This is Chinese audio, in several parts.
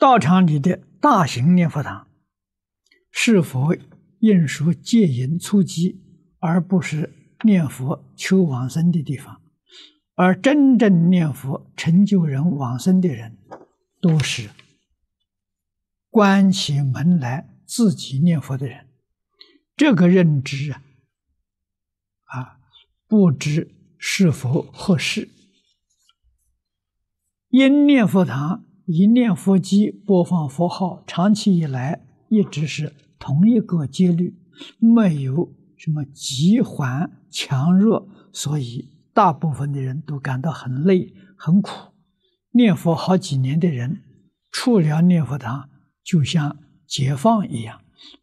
道场里的大型念佛堂，是否应属戒淫粗击，而不是念佛求往生的地方？而真正念佛成就人往生的人，都是关起门来自己念佛的人。这个认知啊，啊，不知是否合适？因念佛堂一念佛机播放佛号，长期以来一直是同一个节律，没有什么急缓强弱，所以。大部分的人都感到很累、很苦。念佛好几年的人，出了念佛堂，就像解放一样，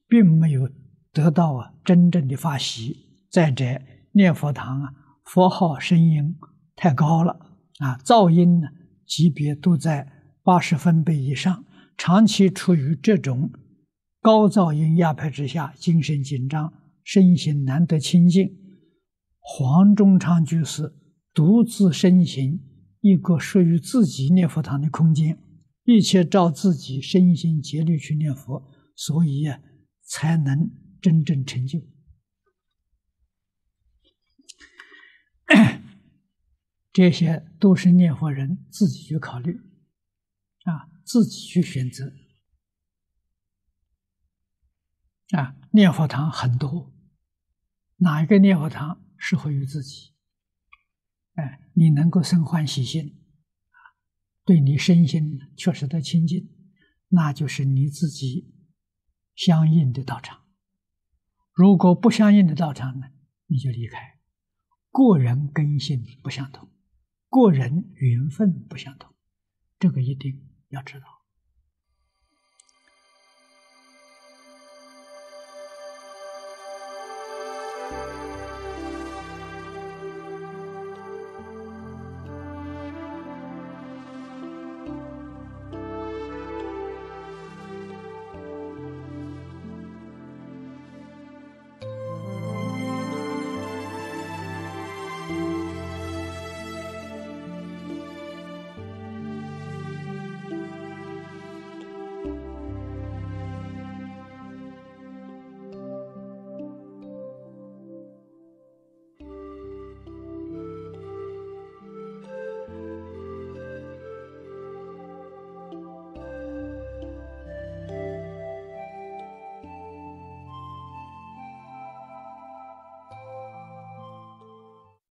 并没有得到啊真正的法喜。再者，念佛堂啊，佛号声音太高了啊，噪音呢级别都在八十分贝以上，长期处于这种高噪音压迫之下，精神紧张，身心难得清净。黄忠昌居士独自身行一个属于自己念佛堂的空间，一切照自己身心节律去念佛，所以啊，才能真正成就。这些都是念佛人自己去考虑，啊，自己去选择。啊，念佛堂很多，哪一个念佛堂适合于自己，哎，你能够生欢喜心，对你身心确实的亲近，那就是你自己相应的道场。如果不相应的道场呢，你就离开。个人根性不相同，个人缘分不相同，这个一定要知道。